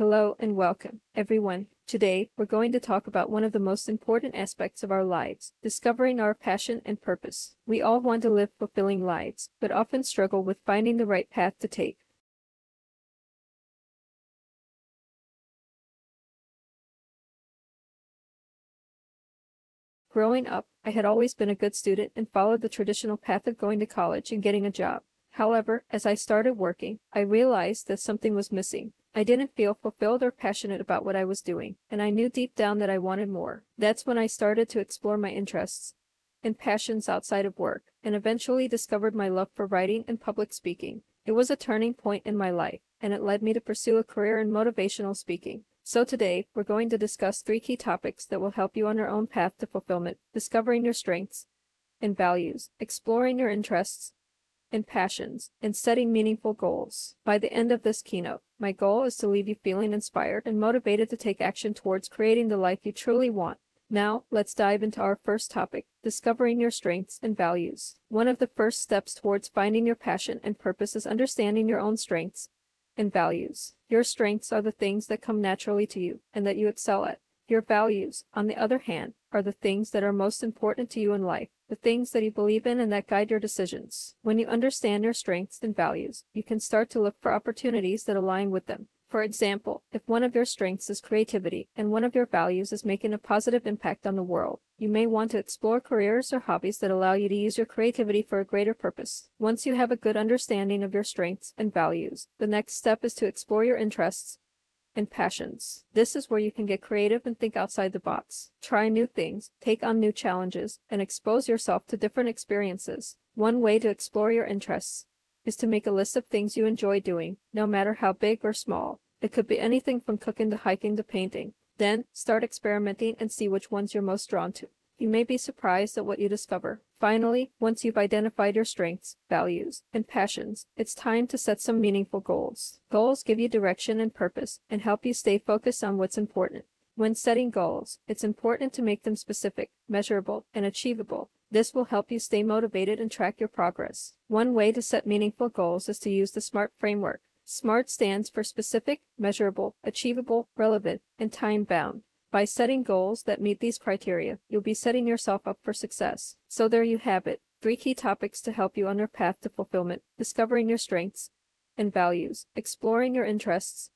Hello and welcome, everyone. Today, we're going to talk about one of the most important aspects of our lives discovering our passion and purpose. We all want to live fulfilling lives, but often struggle with finding the right path to take. Growing up, I had always been a good student and followed the traditional path of going to college and getting a job. However, as I started working, I realized that something was missing. I didn't feel fulfilled or passionate about what I was doing, and I knew deep down that I wanted more. That's when I started to explore my interests and passions outside of work, and eventually discovered my love for writing and public speaking. It was a turning point in my life, and it led me to pursue a career in motivational speaking. So today, we're going to discuss three key topics that will help you on your own path to fulfillment, discovering your strengths and values, exploring your interests and passions, and setting meaningful goals. By the end of this keynote, my goal is to leave you feeling inspired and motivated to take action towards creating the life you truly want. Now, let's dive into our first topic discovering your strengths and values. One of the first steps towards finding your passion and purpose is understanding your own strengths and values. Your strengths are the things that come naturally to you and that you excel at. Your values, on the other hand, are the things that are most important to you in life, the things that you believe in and that guide your decisions. When you understand your strengths and values, you can start to look for opportunities that align with them. For example, if one of your strengths is creativity and one of your values is making a positive impact on the world, you may want to explore careers or hobbies that allow you to use your creativity for a greater purpose. Once you have a good understanding of your strengths and values, the next step is to explore your interests and passions. This is where you can get creative and think outside the box. Try new things, take on new challenges, and expose yourself to different experiences. One way to explore your interests is to make a list of things you enjoy doing, no matter how big or small. It could be anything from cooking to hiking to painting. Then, start experimenting and see which ones you're most drawn to. You may be surprised at what you discover. Finally, once you've identified your strengths, values, and passions, it's time to set some meaningful goals. Goals give you direction and purpose and help you stay focused on what's important. When setting goals, it's important to make them specific, measurable, and achievable. This will help you stay motivated and track your progress. One way to set meaningful goals is to use the SMART framework. SMART stands for specific, measurable, achievable, relevant, and time bound. By setting goals that meet these criteria, you'll be setting yourself up for success. So there you have it, three key topics to help you on your path to fulfillment, discovering your strengths and values, exploring your interests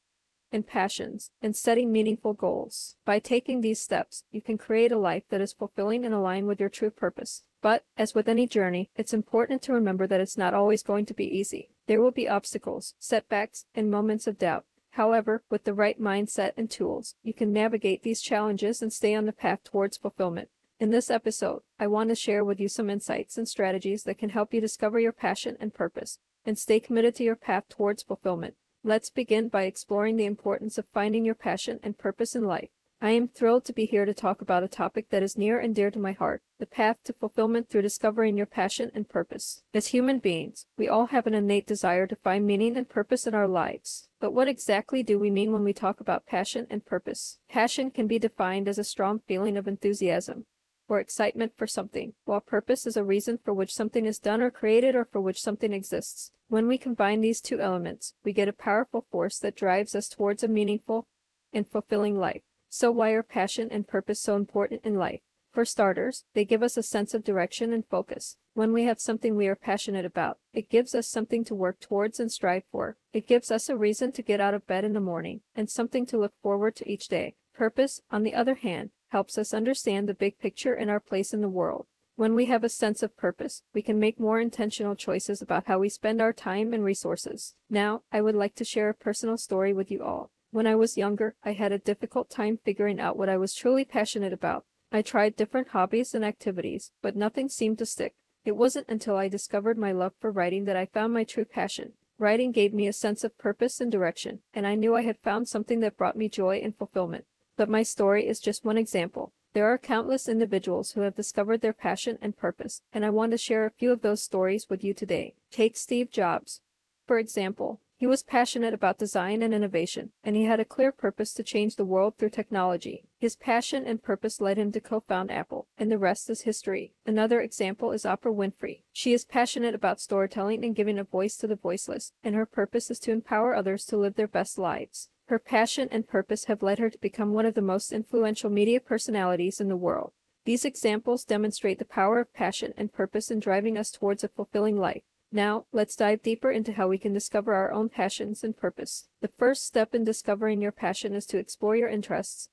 and passions, and setting meaningful goals. By taking these steps, you can create a life that is fulfilling and aligned with your true purpose. But, as with any journey, it's important to remember that it's not always going to be easy. There will be obstacles, setbacks, and moments of doubt. However, with the right mindset and tools, you can navigate these challenges and stay on the path towards fulfillment. In this episode, I want to share with you some insights and strategies that can help you discover your passion and purpose and stay committed to your path towards fulfillment. Let's begin by exploring the importance of finding your passion and purpose in life. I am thrilled to be here to talk about a topic that is near and dear to my heart the path to fulfillment through discovering your passion and purpose. As human beings, we all have an innate desire to find meaning and purpose in our lives. But what exactly do we mean when we talk about passion and purpose? Passion can be defined as a strong feeling of enthusiasm or excitement for something, while purpose is a reason for which something is done or created or for which something exists. When we combine these two elements, we get a powerful force that drives us towards a meaningful and fulfilling life. So why are passion and purpose so important in life? For starters, they give us a sense of direction and focus. When we have something we are passionate about, it gives us something to work towards and strive for. It gives us a reason to get out of bed in the morning and something to look forward to each day. Purpose, on the other hand, helps us understand the big picture and our place in the world. When we have a sense of purpose, we can make more intentional choices about how we spend our time and resources. Now, I would like to share a personal story with you all. When I was younger, I had a difficult time figuring out what I was truly passionate about. I tried different hobbies and activities, but nothing seemed to stick. It wasn't until I discovered my love for writing that I found my true passion. Writing gave me a sense of purpose and direction, and I knew I had found something that brought me joy and fulfillment. But my story is just one example. There are countless individuals who have discovered their passion and purpose, and I want to share a few of those stories with you today. Take Steve Jobs. For example, he was passionate about design and innovation, and he had a clear purpose to change the world through technology. His passion and purpose led him to co-found Apple, and the rest is history. Another example is Oprah Winfrey. She is passionate about storytelling and giving a voice to the voiceless, and her purpose is to empower others to live their best lives. Her passion and purpose have led her to become one of the most influential media personalities in the world. These examples demonstrate the power of passion and purpose in driving us towards a fulfilling life. Now, let's dive deeper into how we can discover our own passions and purpose. The first step in discovering your passion is to explore your interests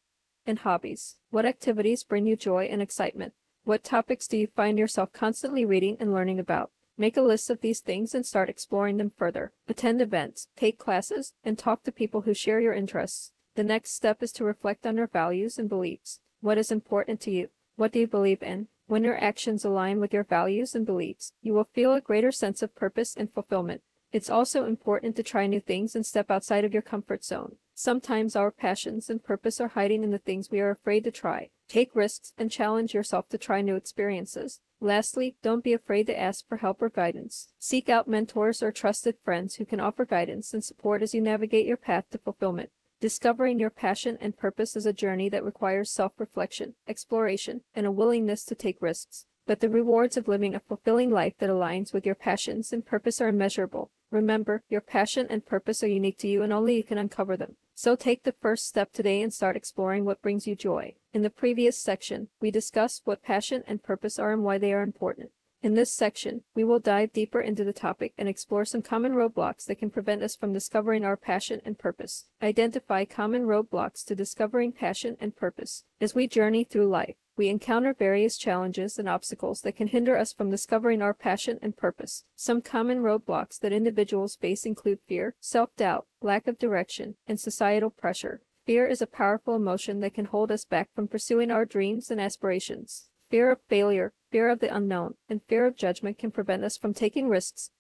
and hobbies. What activities bring you joy and excitement? What topics do you find yourself constantly reading and learning about? Make a list of these things and start exploring them further. Attend events, take classes, and talk to people who share your interests. The next step is to reflect on your values and beliefs. What is important to you? What do you believe in? When your actions align with your values and beliefs, you will feel a greater sense of purpose and fulfillment. It's also important to try new things and step outside of your comfort zone. Sometimes our passions and purpose are hiding in the things we are afraid to try. Take risks and challenge yourself to try new experiences. Lastly, don't be afraid to ask for help or guidance. Seek out mentors or trusted friends who can offer guidance and support as you navigate your path to fulfillment. Discovering your passion and purpose is a journey that requires self reflection, exploration, and a willingness to take risks. But the rewards of living a fulfilling life that aligns with your passions and purpose are immeasurable. Remember, your passion and purpose are unique to you and only you can uncover them. So take the first step today and start exploring what brings you joy. In the previous section, we discussed what passion and purpose are and why they are important. In this section, we will dive deeper into the topic and explore some common roadblocks that can prevent us from discovering our passion and purpose. Identify common roadblocks to discovering passion and purpose. As we journey through life, we encounter various challenges and obstacles that can hinder us from discovering our passion and purpose. Some common roadblocks that individuals face include fear, self doubt, lack of direction, and societal pressure. Fear is a powerful emotion that can hold us back from pursuing our dreams and aspirations. Fear of failure, fear of the unknown, and fear of judgment can prevent us from taking risks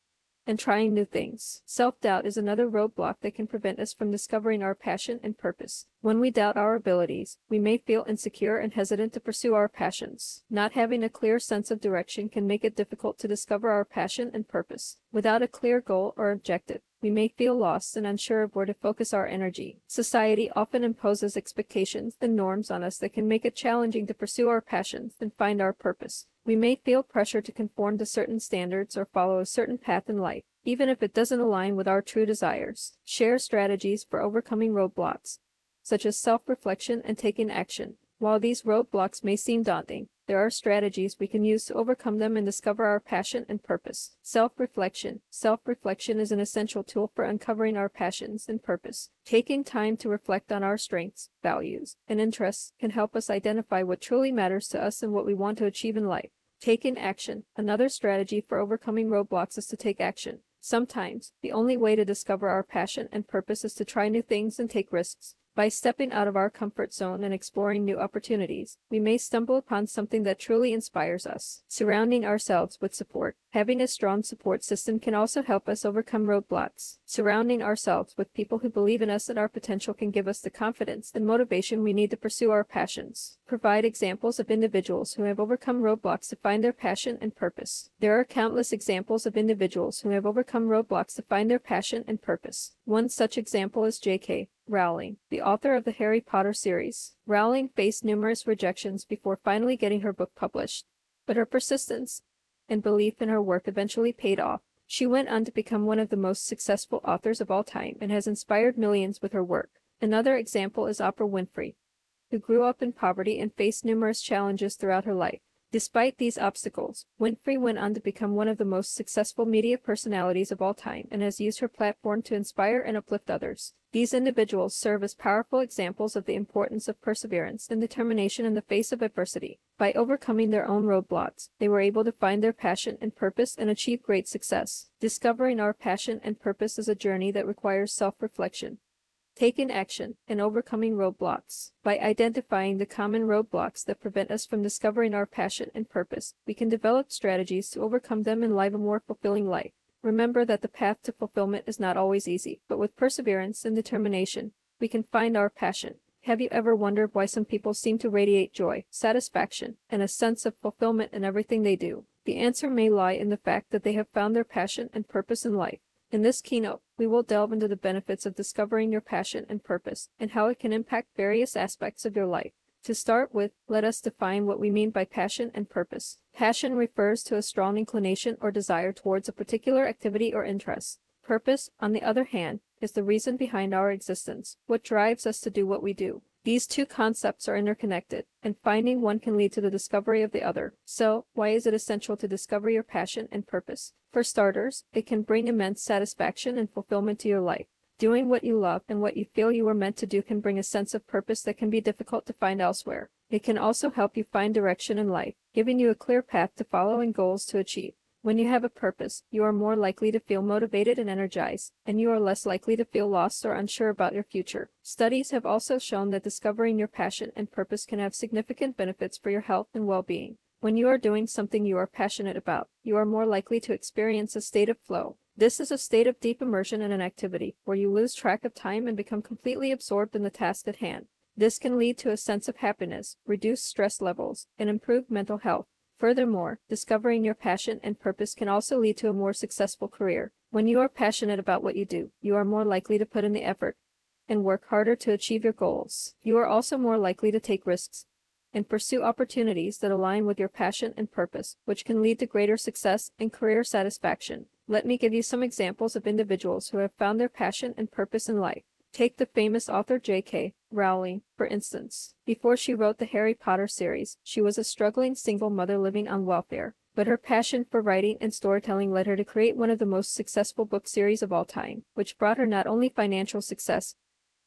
and trying new things. Self doubt is another roadblock that can prevent us from discovering our passion and purpose. When we doubt our abilities, we may feel insecure and hesitant to pursue our passions. Not having a clear sense of direction can make it difficult to discover our passion and purpose. Without a clear goal or objective, we may feel lost and unsure of where to focus our energy. Society often imposes expectations and norms on us that can make it challenging to pursue our passions and find our purpose. We may feel pressure to conform to certain standards or follow a certain path in life, even if it doesn't align with our true desires. Share strategies for overcoming roadblocks, such as self reflection and taking action. While these roadblocks may seem daunting, there are strategies we can use to overcome them and discover our passion and purpose. Self reflection. Self reflection is an essential tool for uncovering our passions and purpose. Taking time to reflect on our strengths, values, and interests can help us identify what truly matters to us and what we want to achieve in life. Taking action. Another strategy for overcoming roadblocks is to take action. Sometimes, the only way to discover our passion and purpose is to try new things and take risks. By stepping out of our comfort zone and exploring new opportunities, we may stumble upon something that truly inspires us. Surrounding ourselves with support. Having a strong support system can also help us overcome roadblocks. Surrounding ourselves with people who believe in us and our potential can give us the confidence and motivation we need to pursue our passions. Provide examples of individuals who have overcome roadblocks to find their passion and purpose. There are countless examples of individuals who have overcome roadblocks to find their passion and purpose. One such example is J.K. Rowling, the author of the Harry Potter series. Rowling faced numerous rejections before finally getting her book published, but her persistence and belief in her work eventually paid off. She went on to become one of the most successful authors of all time and has inspired millions with her work. Another example is Oprah Winfrey, who grew up in poverty and faced numerous challenges throughout her life. Despite these obstacles, Winfrey went on to become one of the most successful media personalities of all time and has used her platform to inspire and uplift others. These individuals serve as powerful examples of the importance of perseverance and determination in the face of adversity. By overcoming their own roadblocks, they were able to find their passion and purpose and achieve great success. Discovering our passion and purpose is a journey that requires self reflection, taking action, and overcoming roadblocks. By identifying the common roadblocks that prevent us from discovering our passion and purpose, we can develop strategies to overcome them and live a more fulfilling life. Remember that the path to fulfillment is not always easy, but with perseverance and determination, we can find our passion. Have you ever wondered why some people seem to radiate joy, satisfaction, and a sense of fulfillment in everything they do? The answer may lie in the fact that they have found their passion and purpose in life. In this keynote, we will delve into the benefits of discovering your passion and purpose and how it can impact various aspects of your life. To start with, let us define what we mean by passion and purpose. Passion refers to a strong inclination or desire towards a particular activity or interest. Purpose, on the other hand, is the reason behind our existence, what drives us to do what we do. These two concepts are interconnected, and finding one can lead to the discovery of the other. So, why is it essential to discover your passion and purpose? For starters, it can bring immense satisfaction and fulfillment to your life. Doing what you love and what you feel you were meant to do can bring a sense of purpose that can be difficult to find elsewhere. It can also help you find direction in life, giving you a clear path to follow and goals to achieve. When you have a purpose, you are more likely to feel motivated and energized, and you are less likely to feel lost or unsure about your future. Studies have also shown that discovering your passion and purpose can have significant benefits for your health and well being. When you are doing something you are passionate about, you are more likely to experience a state of flow, this is a state of deep immersion in an activity where you lose track of time and become completely absorbed in the task at hand. This can lead to a sense of happiness, reduced stress levels, and improved mental health. Furthermore, discovering your passion and purpose can also lead to a more successful career. When you are passionate about what you do, you are more likely to put in the effort and work harder to achieve your goals. You are also more likely to take risks and pursue opportunities that align with your passion and purpose, which can lead to greater success and career satisfaction. Let me give you some examples of individuals who have found their passion and purpose in life. Take the famous author J.K. Rowling, for instance. Before she wrote the Harry Potter series, she was a struggling single mother living on welfare. But her passion for writing and storytelling led her to create one of the most successful book series of all time, which brought her not only financial success,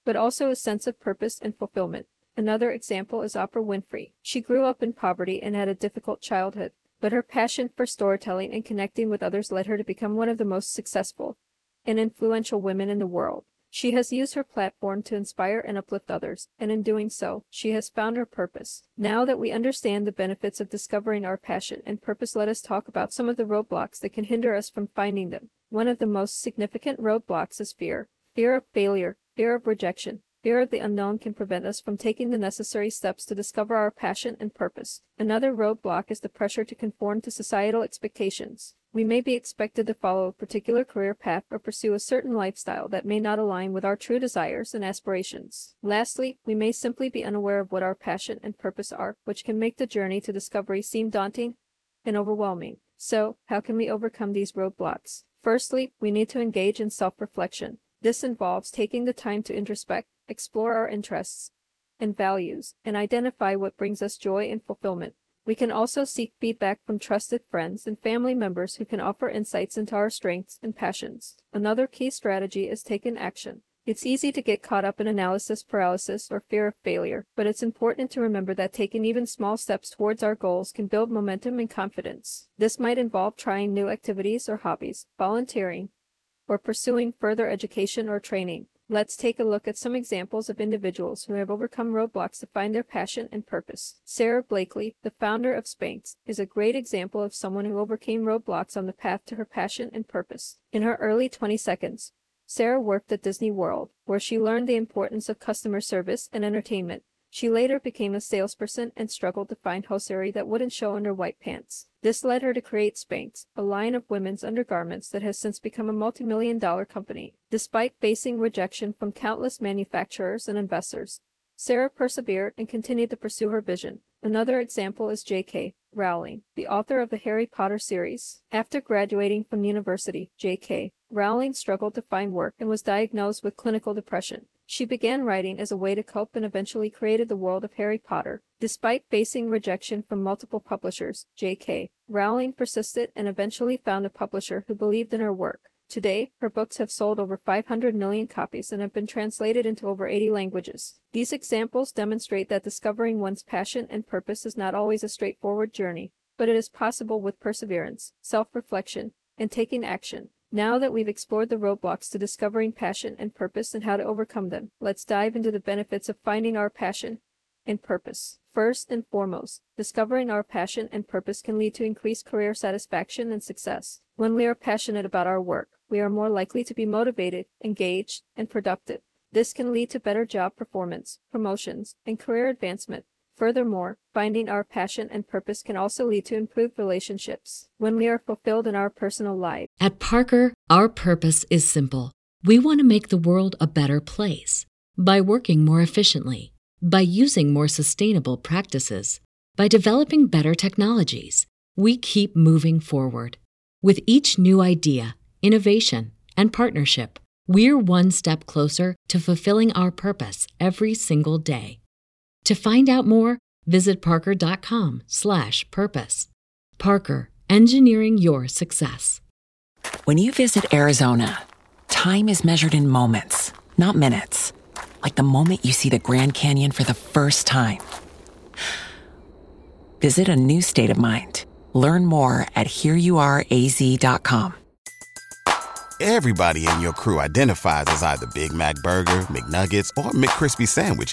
but also a sense of purpose and fulfillment. Another example is Oprah Winfrey. She grew up in poverty and had a difficult childhood but her passion for storytelling and connecting with others led her to become one of the most successful and influential women in the world. She has used her platform to inspire and uplift others, and in doing so, she has found her purpose. Now that we understand the benefits of discovering our passion and purpose, let us talk about some of the roadblocks that can hinder us from finding them. One of the most significant roadblocks is fear fear of failure, fear of rejection, Fear of the unknown can prevent us from taking the necessary steps to discover our passion and purpose. Another roadblock is the pressure to conform to societal expectations. We may be expected to follow a particular career path or pursue a certain lifestyle that may not align with our true desires and aspirations. Lastly, we may simply be unaware of what our passion and purpose are, which can make the journey to discovery seem daunting and overwhelming. So, how can we overcome these roadblocks? Firstly, we need to engage in self reflection. This involves taking the time to introspect explore our interests and values, and identify what brings us joy and fulfillment. We can also seek feedback from trusted friends and family members who can offer insights into our strengths and passions. Another key strategy is taking action. It's easy to get caught up in analysis paralysis or fear of failure, but it's important to remember that taking even small steps towards our goals can build momentum and confidence. This might involve trying new activities or hobbies, volunteering, or pursuing further education or training. Let's take a look at some examples of individuals who have overcome roadblocks to find their passion and purpose. Sara Blakely, the founder of Spanx, is a great example of someone who overcame roadblocks on the path to her passion and purpose. In her early 20 seconds, Sara worked at Disney World, where she learned the importance of customer service and entertainment. She later became a salesperson and struggled to find hosiery that wouldn't show under white pants. This led her to create Spanx, a line of women's undergarments that has since become a multi-million dollar company. Despite facing rejection from countless manufacturers and investors, Sara persevered and continued to pursue her vision. Another example is J.K. Rowling, the author of the Harry Potter series. After graduating from university, J.K. Rowling struggled to find work and was diagnosed with clinical depression. She began writing as a way to cope and eventually created the world of Harry Potter. Despite facing rejection from multiple publishers, J.K. Rowling persisted and eventually found a publisher who believed in her work. Today, her books have sold over 500 million copies and have been translated into over 80 languages. These examples demonstrate that discovering one's passion and purpose is not always a straightforward journey, but it is possible with perseverance, self reflection, and taking action. Now that we've explored the roadblocks to discovering passion and purpose and how to overcome them, let's dive into the benefits of finding our passion and purpose. First and foremost, discovering our passion and purpose can lead to increased career satisfaction and success. When we are passionate about our work, we are more likely to be motivated, engaged, and productive. This can lead to better job performance, promotions, and career advancement. Furthermore, finding our passion and purpose can also lead to improved relationships when we are fulfilled in our personal life. At Parker, our purpose is simple. We want to make the world a better place by working more efficiently, by using more sustainable practices, by developing better technologies. We keep moving forward. With each new idea, innovation, and partnership, we're one step closer to fulfilling our purpose every single day. To find out more, visit parker.com/purpose. Parker, engineering your success. When you visit Arizona, time is measured in moments, not minutes. Like the moment you see the Grand Canyon for the first time. Visit a new state of mind. Learn more at hereyouareaz.com. Everybody in your crew identifies as either Big Mac Burger, McNuggets, or McCrispy Sandwich,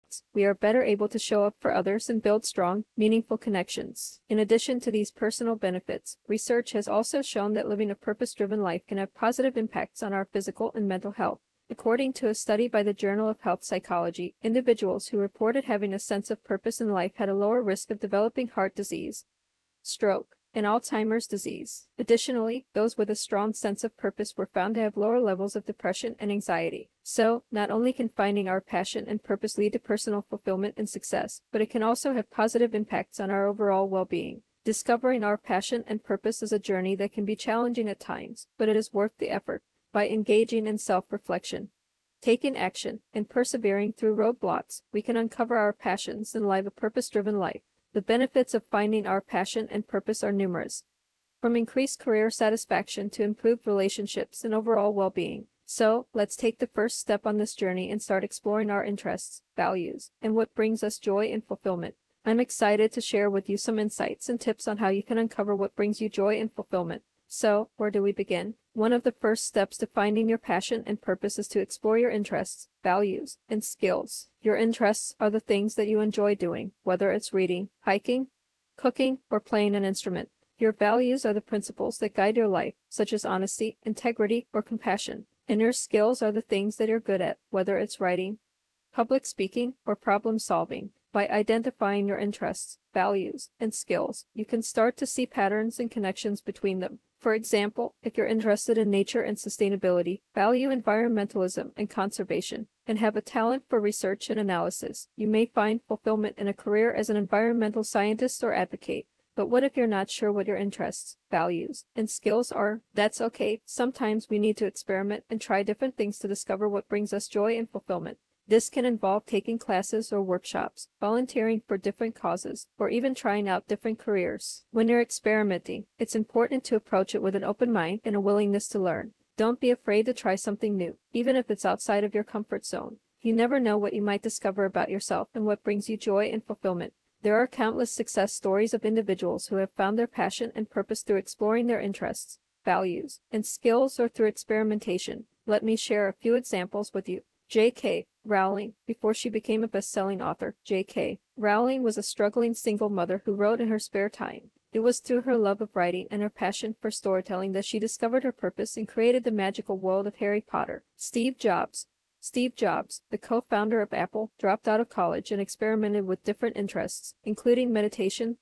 We are better able to show up for others and build strong, meaningful connections. In addition to these personal benefits, research has also shown that living a purpose driven life can have positive impacts on our physical and mental health. According to a study by the Journal of Health Psychology, individuals who reported having a sense of purpose in life had a lower risk of developing heart disease, stroke, and Alzheimer's disease. Additionally, those with a strong sense of purpose were found to have lower levels of depression and anxiety. So, not only can finding our passion and purpose lead to personal fulfillment and success, but it can also have positive impacts on our overall well being. Discovering our passion and purpose is a journey that can be challenging at times, but it is worth the effort by engaging in self-reflection, taking action, and persevering through roadblocks, we can uncover our passions and live a purpose-driven life. The benefits of finding our passion and purpose are numerous, from increased career satisfaction to improved relationships and overall well-being. So, let's take the first step on this journey and start exploring our interests, values, and what brings us joy and fulfillment. I'm excited to share with you some insights and tips on how you can uncover what brings you joy and fulfillment. So, where do we begin? One of the first steps to finding your passion and purpose is to explore your interests, values, and skills. Your interests are the things that you enjoy doing, whether it's reading, hiking, cooking, or playing an instrument. Your values are the principles that guide your life, such as honesty, integrity, or compassion. And your skills are the things that you're good at, whether it's writing, public speaking, or problem solving. By identifying your interests, values, and skills, you can start to see patterns and connections between them. For example, if you're interested in nature and sustainability, value environmentalism and conservation, and have a talent for research and analysis, you may find fulfillment in a career as an environmental scientist or advocate. But what if you're not sure what your interests, values, and skills are? That's okay. Sometimes we need to experiment and try different things to discover what brings us joy and fulfillment. This can involve taking classes or workshops, volunteering for different causes, or even trying out different careers. When you're experimenting, it's important to approach it with an open mind and a willingness to learn. Don't be afraid to try something new, even if it's outside of your comfort zone. You never know what you might discover about yourself and what brings you joy and fulfillment. There are countless success stories of individuals who have found their passion and purpose through exploring their interests, values, and skills or through experimentation. Let me share a few examples with you. J.K. Rowling, before she became a best-selling author, J.K. Rowling was a struggling single mother who wrote in her spare time. It was through her love of writing and her passion for storytelling that she discovered her purpose and created the magical world of Harry Potter. Steve Jobs. Steve Jobs, the co-founder of Apple, dropped out of college and experimented with different interests, including meditation,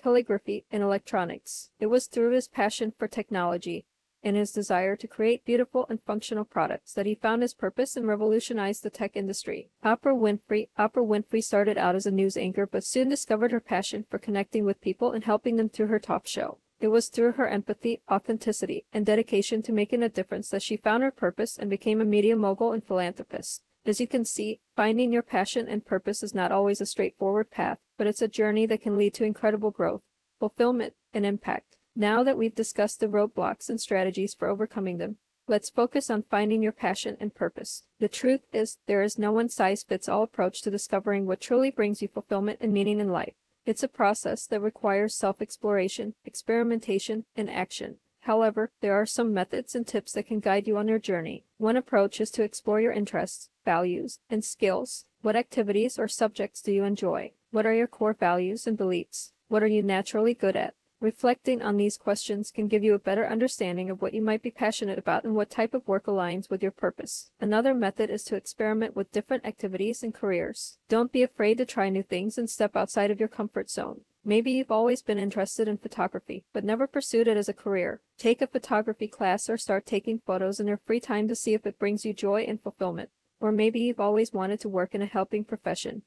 calligraphy, and electronics. It was through his passion for technology and his desire to create beautiful and functional products that he found his purpose and revolutionized the tech industry. Oprah Winfrey Oprah Winfrey started out as a news anchor but soon discovered her passion for connecting with people and helping them through her talk show. It was through her empathy, authenticity, and dedication to making a difference that she found her purpose and became a media mogul and philanthropist. As you can see, finding your passion and purpose is not always a straightforward path, but it's a journey that can lead to incredible growth, fulfillment, and impact. Now that we've discussed the roadblocks and strategies for overcoming them, let's focus on finding your passion and purpose. The truth is, there is no one size fits all approach to discovering what truly brings you fulfillment and meaning in life. It's a process that requires self exploration, experimentation, and action. However, there are some methods and tips that can guide you on your journey. One approach is to explore your interests, values, and skills. What activities or subjects do you enjoy? What are your core values and beliefs? What are you naturally good at? Reflecting on these questions can give you a better understanding of what you might be passionate about and what type of work aligns with your purpose. Another method is to experiment with different activities and careers. Don't be afraid to try new things and step outside of your comfort zone. Maybe you've always been interested in photography, but never pursued it as a career. Take a photography class or start taking photos in your free time to see if it brings you joy and fulfillment. Or maybe you've always wanted to work in a helping profession,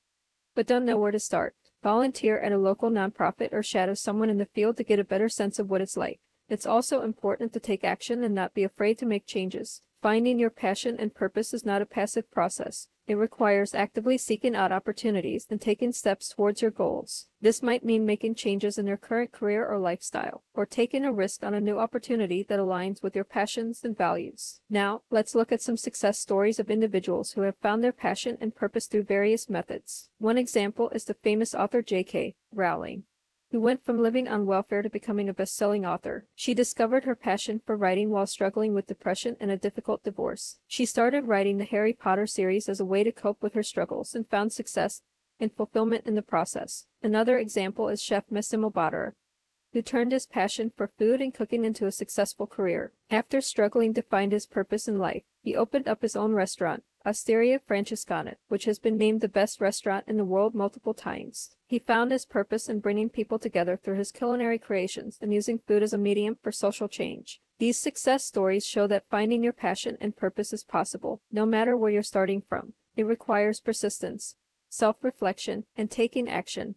but don't know where to start. Volunteer at a local nonprofit or shadow someone in the field to get a better sense of what it's like. It's also important to take action and not be afraid to make changes. Finding your passion and purpose is not a passive process. It requires actively seeking out opportunities and taking steps towards your goals. This might mean making changes in your current career or lifestyle, or taking a risk on a new opportunity that aligns with your passions and values. Now, let's look at some success stories of individuals who have found their passion and purpose through various methods. One example is the famous author J.K. Rowling who went from living on welfare to becoming a best-selling author. She discovered her passion for writing while struggling with depression and a difficult divorce. She started writing the Harry Potter series as a way to cope with her struggles and found success and fulfillment in the process. Another example is Chef Massimo Bottura, who turned his passion for food and cooking into a successful career. After struggling to find his purpose in life, he opened up his own restaurant, Osteria Francescana, which has been named the best restaurant in the world multiple times. He found his purpose in bringing people together through his culinary creations and using food as a medium for social change. These success stories show that finding your passion and purpose is possible, no matter where you're starting from. It requires persistence, self-reflection, and taking action,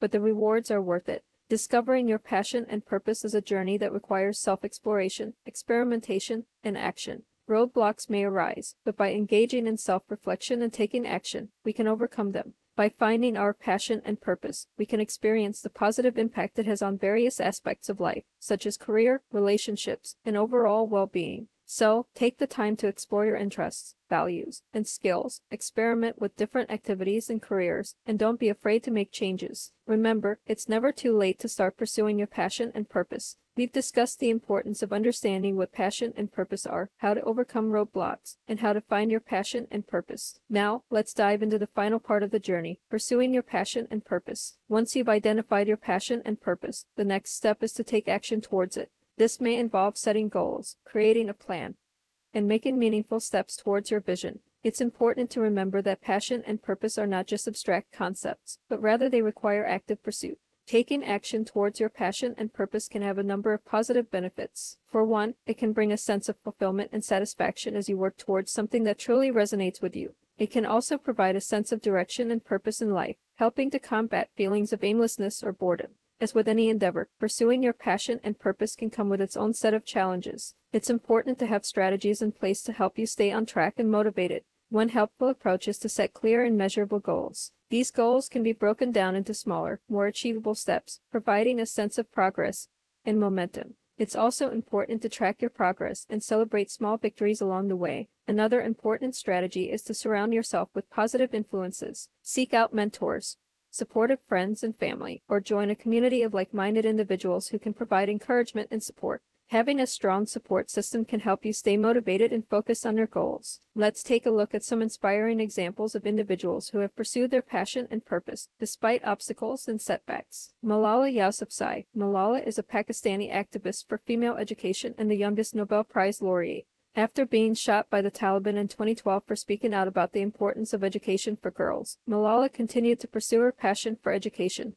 but the rewards are worth it. Discovering your passion and purpose is a journey that requires self-exploration, experimentation, and action. Roadblocks may arise, but by engaging in self-reflection and taking action, we can overcome them. By finding our passion and purpose, we can experience the positive impact it has on various aspects of life, such as career, relationships, and overall well-being. So, take the time to explore your interests, values, and skills, experiment with different activities and careers, and don't be afraid to make changes. Remember, it's never too late to start pursuing your passion and purpose. We've discussed the importance of understanding what passion and purpose are, how to overcome roadblocks, and how to find your passion and purpose. Now, let's dive into the final part of the journey, pursuing your passion and purpose. Once you've identified your passion and purpose, the next step is to take action towards it. This may involve setting goals, creating a plan, and making meaningful steps towards your vision. It's important to remember that passion and purpose are not just abstract concepts, but rather they require active pursuit. Taking action towards your passion and purpose can have a number of positive benefits. For one, it can bring a sense of fulfillment and satisfaction as you work towards something that truly resonates with you. It can also provide a sense of direction and purpose in life, helping to combat feelings of aimlessness or boredom. As with any endeavor, pursuing your passion and purpose can come with its own set of challenges. It's important to have strategies in place to help you stay on track and motivated. One helpful approach is to set clear and measurable goals. These goals can be broken down into smaller, more achievable steps, providing a sense of progress and momentum. It's also important to track your progress and celebrate small victories along the way. Another important strategy is to surround yourself with positive influences. Seek out mentors, supportive friends and family, or join a community of like-minded individuals who can provide encouragement and support. Having a strong support system can help you stay motivated and focused on your goals. Let's take a look at some inspiring examples of individuals who have pursued their passion and purpose despite obstacles and setbacks. Malala Yousafzai. Malala is a Pakistani activist for female education and the youngest Nobel Prize laureate. After being shot by the Taliban in 2012 for speaking out about the importance of education for girls, Malala continued to pursue her passion for education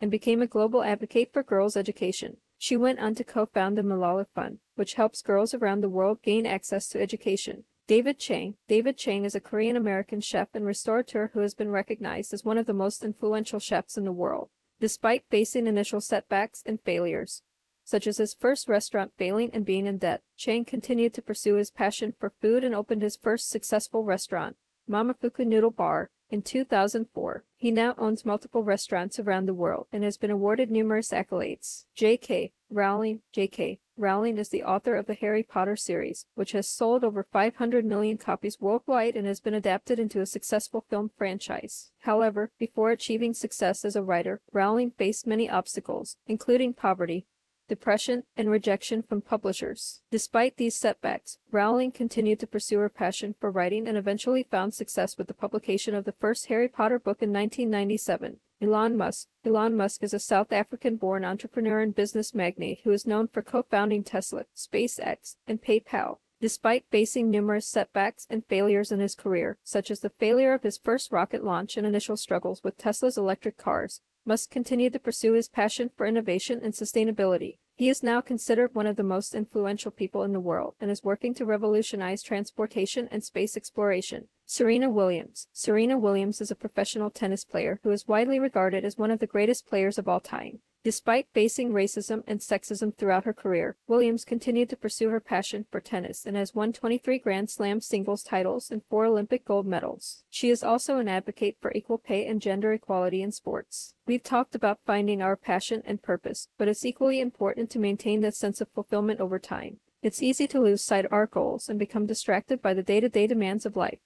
and became a global advocate for girls' education. She went on to co-found the Malala Fund, which helps girls around the world gain access to education. David Chang. David Chang is a Korean American chef and restaurateur who has been recognized as one of the most influential chefs in the world. Despite facing initial setbacks and failures, such as his first restaurant failing and being in debt, Chang continued to pursue his passion for food and opened his first successful restaurant, Momofuku Noodle Bar, in 2004. He now owns multiple restaurants around the world and has been awarded numerous accolades. J.K. Rowling J.K. Rowling is the author of the Harry Potter series, which has sold over 500 million copies worldwide and has been adapted into a successful film franchise. However, before achieving success as a writer, Rowling faced many obstacles, including poverty, depression, and rejection from publishers. Despite these setbacks, Rowling continued to pursue her passion for writing and eventually found success with the publication of the first Harry Potter book in 1997. Elon Musk. Elon Musk is a South African born entrepreneur and business magnate who is known for co founding Tesla, SpaceX, and PayPal. Despite facing numerous setbacks and failures in his career, such as the failure of his first rocket launch and initial struggles with Tesla's electric cars, Musk continue to pursue his passion for innovation and sustainability. He is now considered one of the most influential people in the world and is working to revolutionize transportation and space exploration. Serena Williams. Serena Williams is a professional tennis player who is widely regarded as one of the greatest players of all time. Despite facing racism and sexism throughout her career, Williams continued to pursue her passion for tennis and has won 23 Grand Slam singles titles and four Olympic gold medals. She is also an advocate for equal pay and gender equality in sports. We've talked about finding our passion and purpose, but it's equally important to maintain that sense of fulfillment over time. It's easy to lose sight of our goals and become distracted by the day to day demands of life.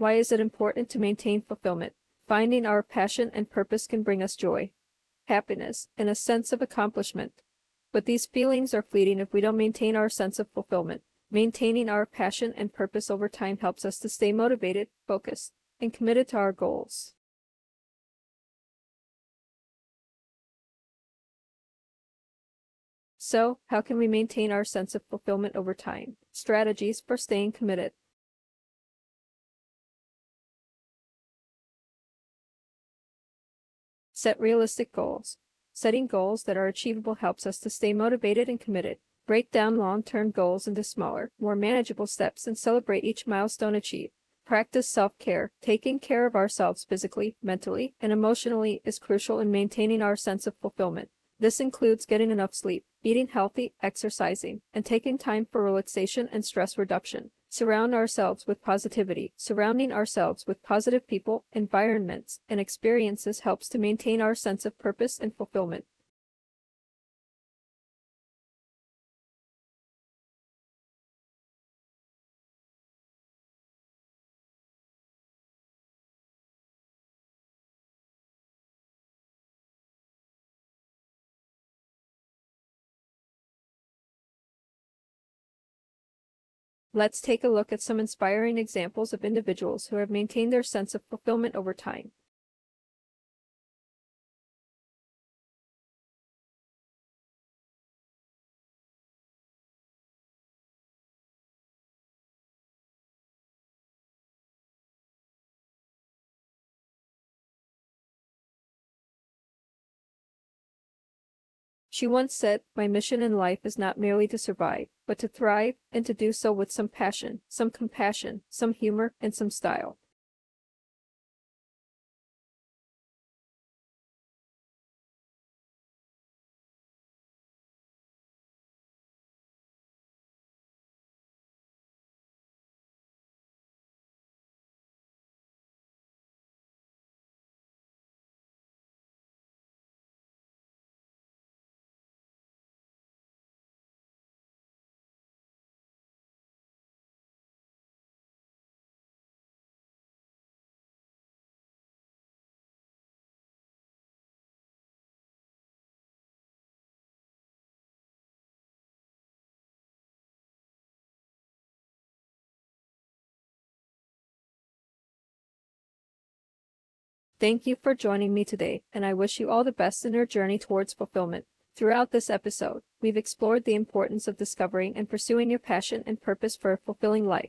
Why is it important to maintain fulfillment? Finding our passion and purpose can bring us joy, happiness, and a sense of accomplishment. But these feelings are fleeting if we don't maintain our sense of fulfillment. Maintaining our passion and purpose over time helps us to stay motivated, focused, and committed to our goals. So, how can we maintain our sense of fulfillment over time? Strategies for staying committed. Set realistic goals. Setting goals that are achievable helps us to stay motivated and committed. Break down long term goals into smaller, more manageable steps and celebrate each milestone achieved. Practice self care. Taking care of ourselves physically, mentally, and emotionally is crucial in maintaining our sense of fulfillment. This includes getting enough sleep, eating healthy, exercising, and taking time for relaxation and stress reduction. Surround ourselves with positivity. Surrounding ourselves with positive people, environments, and experiences helps to maintain our sense of purpose and fulfillment. Let's take a look at some inspiring examples of individuals who have maintained their sense of fulfillment over time. She once said, My mission in life is not merely to survive, but to thrive and to do so with some passion, some compassion, some humor, and some style. Thank you for joining me today, and I wish you all the best in your journey towards fulfillment. Throughout this episode, we've explored the importance of discovering and pursuing your passion and purpose for a fulfilling life.